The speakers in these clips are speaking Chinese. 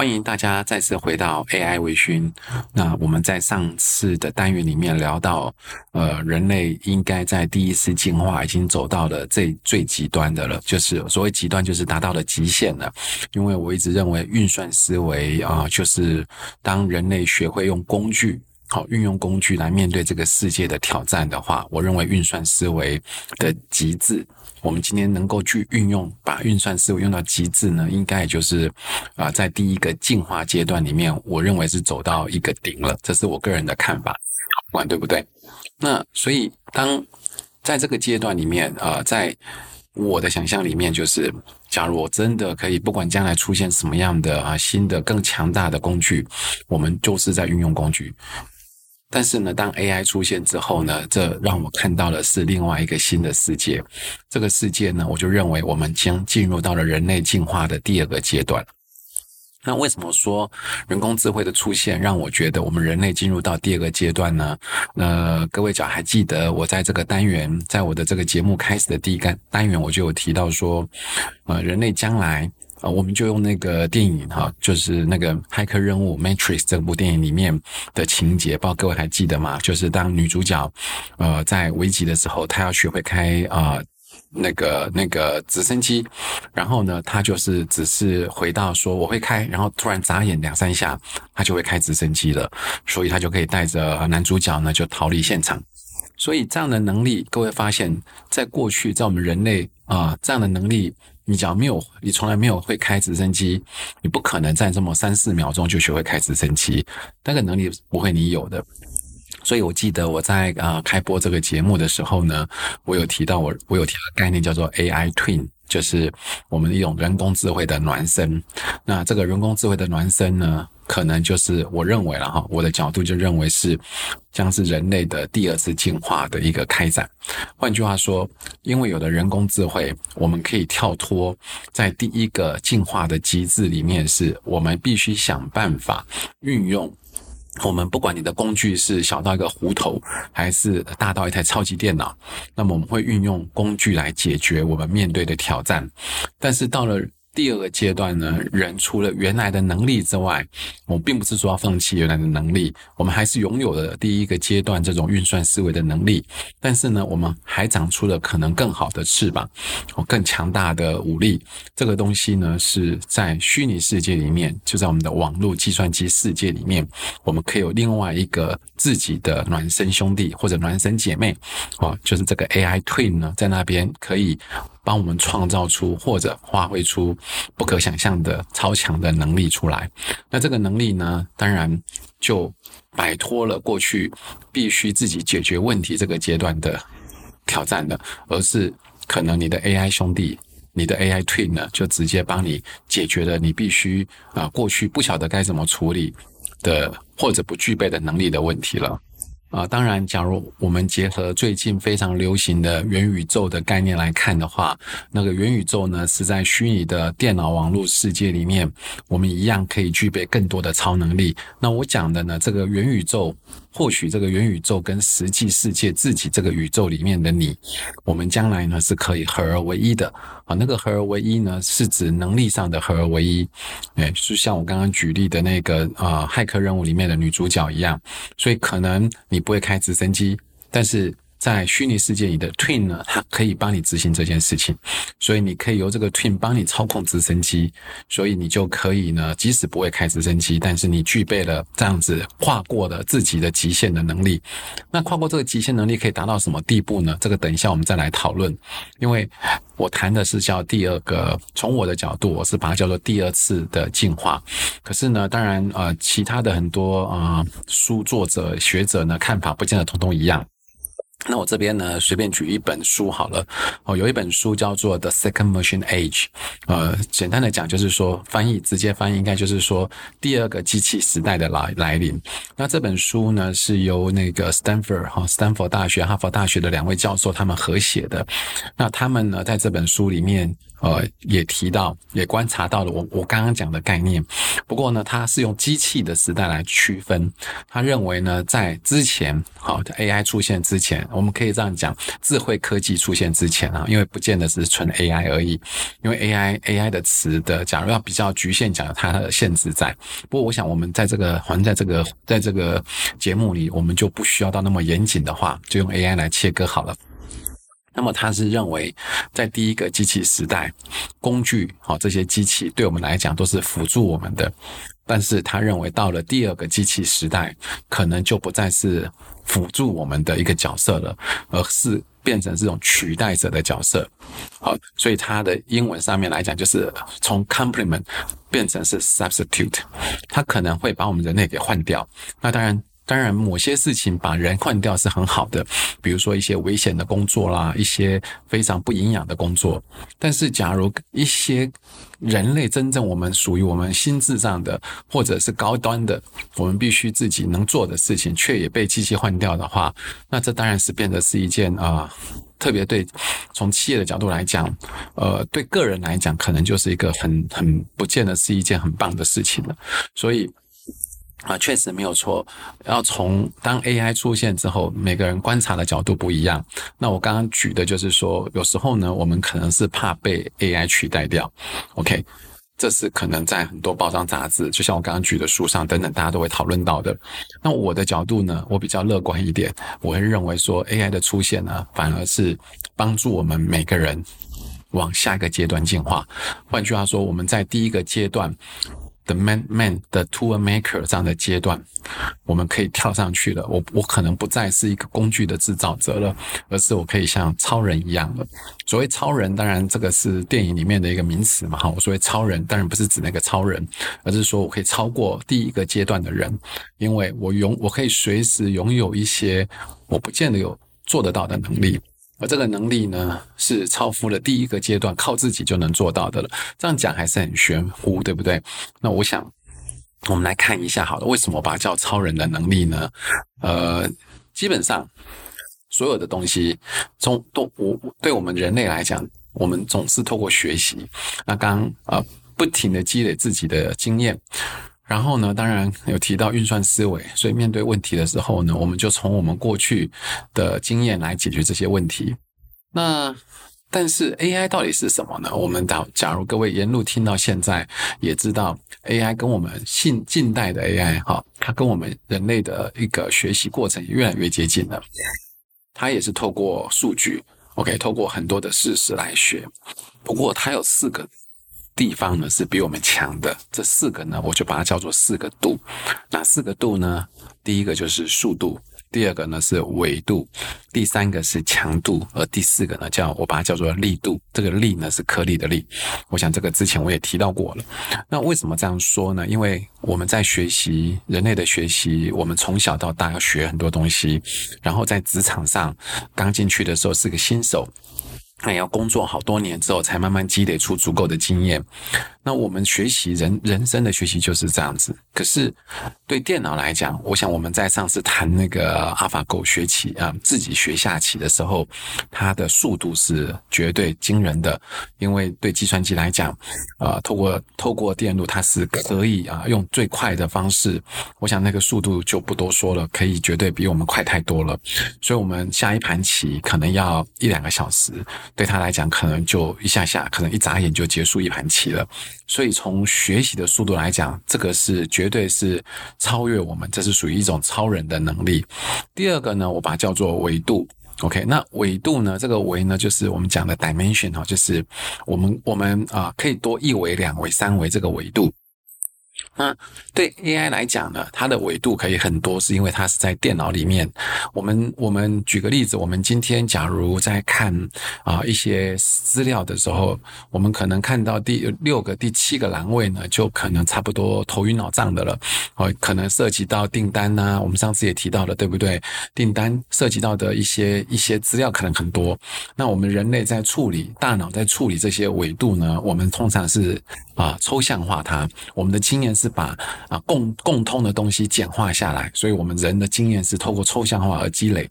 欢迎大家再次回到 AI 微醺。那我们在上次的单元里面聊到，呃，人类应该在第一次进化已经走到了最最极端的了，就是所谓极端，就是达到了极限了。因为我一直认为运算思维啊，就是当人类学会用工具，好运用工具来面对这个世界的挑战的话，我认为运算思维的极致。我们今天能够去运用，把运算思维用到极致呢，应该也就是啊、在第一个进化阶段里面，我认为是走到一个顶了，这是我个人的看法，不管对不对？那所以当在这个阶段里面啊、在我的想象里面，就是假如我真的可以，不管将来出现什么样的啊新的更强大的工具，我们就是在运用工具。但是呢，当 AI 出现之后呢，这让我看到的是另外一个新的世界。这个世界呢，我就认为我们将进入到了人类进化的第二个阶段。那为什么说人工智慧的出现让我觉得我们人类进入到第二个阶段呢？呃，各位只要还记得我在这个单元，在我的这个节目开始的第一个单元，我就有提到说，呃，人类将来。啊，我们就用那个电影哈，就是那个《骇客任务》（Matrix） 这部电影里面的情节，不知道各位还记得吗？就是当女主角呃在危急的时候，她要学会开啊、呃、那个那个直升机，然后呢，她就是只是回到说我会开，然后突然眨眼两三下，她就会开直升机了，所以她就可以带着男主角呢就逃离现场。所以这样的能力，各位发现，在过去在我们人类啊、这样的能力。你只要没有，你从来没有会开直升机，你不可能在这么三四秒钟就学会开直升机，那个能力不会你有的。所以我记得我在啊、开播这个节目的时候呢，我有提到我我有提到概念叫做 AI Twin。就是我们一种人工智慧的孪生，那这个人工智慧的孪生呢，可能就是我认为了哈，我的角度就认为是将是人类的第二次进化的一个开展。换句话说，因为有了人工智慧，我们可以跳脱在第一个进化的机制里面，是我们必须想办法运用。我们不管你的工具是小到一个壶头，还是大到一台超级电脑，那么我们会运用工具来解决我们面对的挑战。但是到了第二个阶段呢，人除了原来的能力之外，我并不是说要放弃原来的能力，我们还是拥有了第一个阶段这种运算思维的能力。但是呢，我们还长出了可能更好的翅膀，哦，更强大的武力。这个东西呢，是在虚拟世界里面，就在我们的网络计算机世界里面，我们可以有另外一个自己的孪生兄弟或者孪生姐妹，哦，就是这个 AI Twin 呢，在那边可以。帮我们创造出或者发挥出不可想象的超强的能力出来。那这个能力呢，当然就摆脱了过去必须自己解决问题这个阶段的挑战了，而是可能你的 AI 兄弟、你的 AI Twin 呢，就直接帮你解决了你必须啊过去不晓得该怎么处理的或者不具备的能力的问题了。啊，当然，假如我们结合最近非常流行的元宇宙的概念来看的话，那个元宇宙呢，是在虚拟的电脑网络世界里面，我们一样可以具备更多的超能力。那我讲的呢，这个元宇宙。或许这个元宇宙跟实际世界自己这个宇宙里面的你，我们将来呢是可以合而为一的啊。那个合而为一呢，是指能力上的合而为一。哎，就像我刚刚举例的那个啊，骇客任务里面的女主角一样。所以可能你不会开直升机，但是。在虚拟世界里的 Twin 呢，它可以帮你执行这件事情，所以你可以由这个 Twin 帮你操控直升机，所以你就可以呢，即使不会开直升机，但是你具备了这样子跨过了自己的极限的能力。那跨过这个极限能力可以达到什么地步呢？这个等一下我们再来讨论，因为我谈的是叫第二个，从我的角度，我是把它叫做第二次的进化。可是呢，当然呃，其他的很多啊、呃、书作者学者呢看法不见得通通一样。那我这边呢，随便举一本书好了。哦，有一本书叫做《The Second Machine Age》。呃，简单的讲就是说，翻译直接翻译应该就是说，第二个机器时代的来来临。那这本书呢，是由那个 Stanford 哈，斯坦福大学、哈佛大学的两位教授他们合写的。那他们呢，在这本书里面呃也提到，也观察到了我我刚刚讲的概念。不过呢，他是用机器的时代来区分。他认为呢，在之前，好，AI 出现之前，我们可以这样讲，智慧科技出现之前啊，因为不见得是纯 AI 而已，因为 AI AI 的词的，假如要比较局限讲它的限制在。不过我想，我们在这个，还在这个，在这个节目里，我们就不需要到那么严谨的话，就用 AI 来切割好了。那么他是认为，在第一个机器时代，工具好，这些机器对我们来讲都是辅助我们的。但是他认为，到了第二个机器时代，可能就不再是辅助我们的一个角色了，而是变成这种取代者的角色。好，所以它的英文上面来讲，就是从 complement 变成是 substitute，它可能会把我们人类给换掉。那当然。当然，某些事情把人换掉是很好的，比如说一些危险的工作啦，一些非常不营养的工作。但是，假如一些人类真正我们属于我们心智上的，或者是高端的，我们必须自己能做的事情，却也被机器换掉的话，那这当然是变得是一件啊、特别对从企业的角度来讲，呃，对个人来讲，可能就是一个很很不见得是一件很棒的事情了。所以。啊，确实没有错。要从当 AI 出现之后，每个人观察的角度不一样。那我刚刚举的就是说，有时候呢，我们可能是怕被 AI 取代掉。OK，这是可能在很多报章杂志，就像我刚刚举的书上等等，大家都会讨论到的。那我的角度呢，我比较乐观一点，我会认为说，AI 的出现呢，反而是帮助我们每个人往下一个阶段进化。换句话说，我们在第一个阶段。The man man 的 tool maker 这样的阶段，我们可以跳上去了。我我可能不再是一个工具的制造者了，而是我可以像超人一样了。所谓超人，当然这个是电影里面的一个名词嘛。哈，我所谓超人，当然不是指那个超人，而是说我可以超过第一个阶段的人，因为我拥我可以随时拥有一些我不见得有做得到的能力。而这个能力呢，是超乎了第一个阶段靠自己就能做到的了。这样讲还是很玄乎，对不对？那我想，我们来看一下好了，为什么把它叫超人的能力呢？呃，基本上所有的东西，从都我对我们人类来讲，我们总是透过学习，那刚啊、不停的积累自己的经验。然后呢，当然有提到运算思维，所以面对问题的时候呢，我们就从我们过去的经验来解决这些问题。那但是 AI 到底是什么呢？我们到假如各位沿路听到现在，也知道 AI 跟我们近近代的 AI 哈，它跟我们人类的一个学习过程也越来越接近了。它也是透过数据，OK，透过很多的事实来学。不过它有四个。地方呢是比我们强的，这四个呢，我就把它叫做四个度。哪四个度呢？第一个就是速度，第二个呢是维度，第三个是强度，而第四个呢叫我把它叫做力度。这个力呢是颗粒的力。我想这个之前我也提到过了。那为什么这样说呢？因为我们在学习人类的学习，我们从小到大要学很多东西，然后在职场上刚进去的时候是个新手。那也要工作好多年之后，才慢慢积累出足够的经验。那我们学习人人生的学习就是这样子。可是对电脑来讲，我想我们在上次谈那个 AlphaGo 学棋啊，自己学下棋的时候，它的速度是绝对惊人的。因为对计算机来讲，啊，透过透过电路，它是可以啊用最快的方式。我想那个速度就不多说了，可以绝对比我们快太多了。所以我们下一盘棋可能要一两个小时，对他来讲可能就一下下，可能一眨眼就结束一盘棋了。所以从学习的速度来讲，这个是绝对是超越我们，这是属于一种超人的能力。第二个呢，我把它叫做维度。OK，那维度呢，这个维呢，就是我们讲的 dimension 哦，就是我们我们啊可以多一维、两维、三维这个维度。那对 AI 来讲呢，它的维度可以很多，是因为它是在电脑里面。我们我们举个例子，我们今天假如在看啊一些资料的时候，我们可能看到第六个、第七个栏位呢，就可能差不多头晕脑胀的了。哦，可能涉及到订单呐、我们上次也提到了，对不对？订单涉及到的一些一些资料可能很多。那我们人类在处理，大脑在处理这些维度呢，我们通常是啊抽象化它。我们的经验。是把啊共共通的东西简化下来，所以我们人的经验是透过抽象化而积累。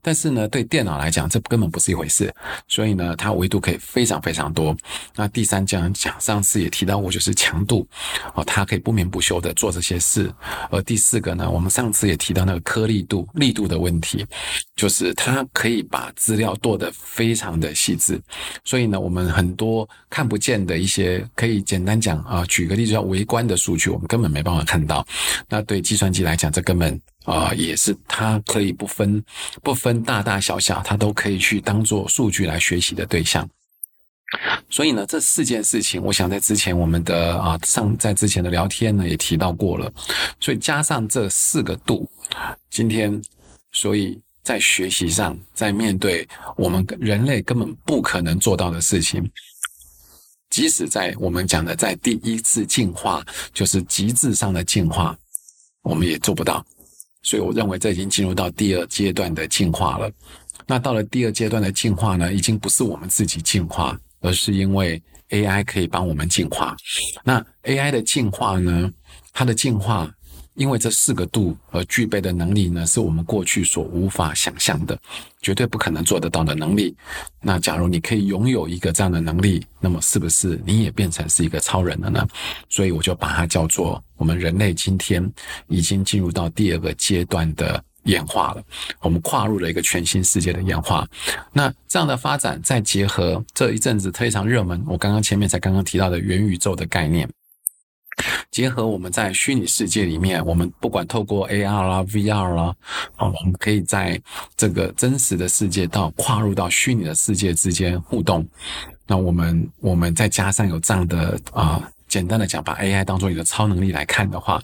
但是呢，对电脑来讲，这根本不是一回事。所以呢，它维度可以非常非常多。那第三讲讲上次也提到过，就是强度哦，它可以不眠不休的做这些事。而第四个呢，我们上次也提到那个颗粒度、力度的问题，就是它可以把资料剁得非常的细致。所以呢，我们很多看不见的一些，可以简单讲啊，举个例子叫微观的数据，我们根本没办法看到。那对计算机来讲，这根本啊也是它可以不分不分大大小小，它都可以去当做数据来学习的对象。所以呢，这四件事情，我想在之前我们的啊上在之前的聊天呢也提到过了。所以加上这四个度，今天所以。在学习上，在面对我们人类根本不可能做到的事情，即使在我们讲的在第一次进化，就是极致上的进化，我们也做不到。所以我认为这已经进入到第二阶段的进化了。那到了第二阶段的进化呢，已经不是我们自己进化，而是因为 AI 可以帮我们进化。那 AI 的进化呢，它的进化。因为这四个度而具备的能力呢，是我们过去所无法想象的，绝对不可能做得到的能力。那假如你可以拥有一个这样的能力，那么是不是你也变成是一个超人了呢？所以我就把它叫做我们人类今天已经进入到第二个阶段的演化了，我们跨入了一个全新世界的演化。那这样的发展，再结合这一阵子非常热门，我刚刚前面才刚刚提到的元宇宙的概念。结合我们在虚拟世界里面，我们不管透过 AR 啦、VR 啦，啊，我们可以在这个真实的世界到跨入到虚拟的世界之间互动。那我们我们再加上有这样的啊。简单的讲，把 AI 当做一个超能力来看的话，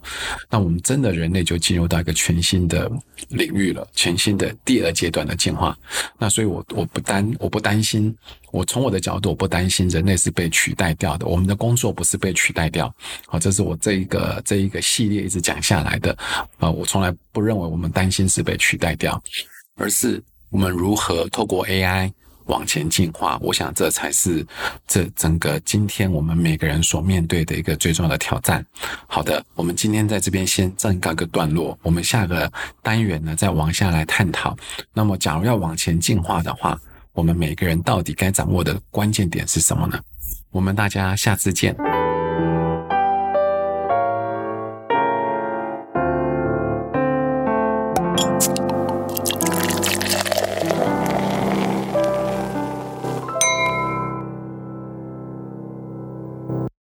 那我们真的人类就进入到一个全新的领域了，全新的第二阶段的进化。那所以我，我我不担我不担心，我从我的角度，我不担心人类是被取代掉的。我们的工作不是被取代掉，好，这是我这一个这一个系列一直讲下来的啊，我从来不认为我们担心是被取代掉，而是我们如何透过 AI。往前进化，我想这才是这整个今天我们每个人所面对的一个最重要的挑战。好的，我们今天在这边先暂告个段落，我们下个单元呢再往下来探讨。那么，假如要往前进化的话，我们每个人到底该掌握的关键点是什么呢？我们大家下次见。